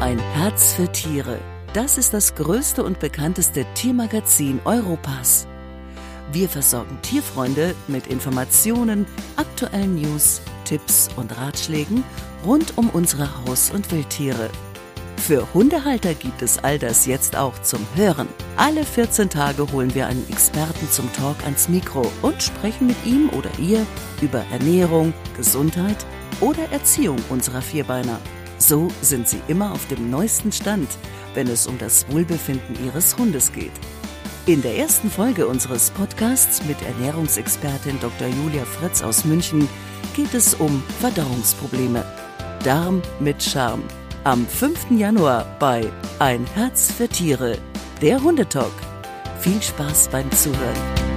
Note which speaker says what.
Speaker 1: Ein Herz für Tiere. Das ist das größte und bekannteste Tiermagazin Europas. Wir versorgen Tierfreunde mit Informationen, aktuellen News, Tipps und Ratschlägen rund um unsere Haus- und Wildtiere. Für Hundehalter gibt es all das jetzt auch zum Hören. Alle 14 Tage holen wir einen Experten zum Talk ans Mikro und sprechen mit ihm oder ihr über Ernährung, Gesundheit oder Erziehung unserer Vierbeiner. So sind Sie immer auf dem neuesten Stand, wenn es um das Wohlbefinden Ihres Hundes geht. In der ersten Folge unseres Podcasts mit Ernährungsexpertin Dr. Julia Fritz aus München geht es um Verdauungsprobleme. Darm mit Charme. Am 5. Januar bei Ein Herz für Tiere, der Hundetalk. Viel Spaß beim Zuhören.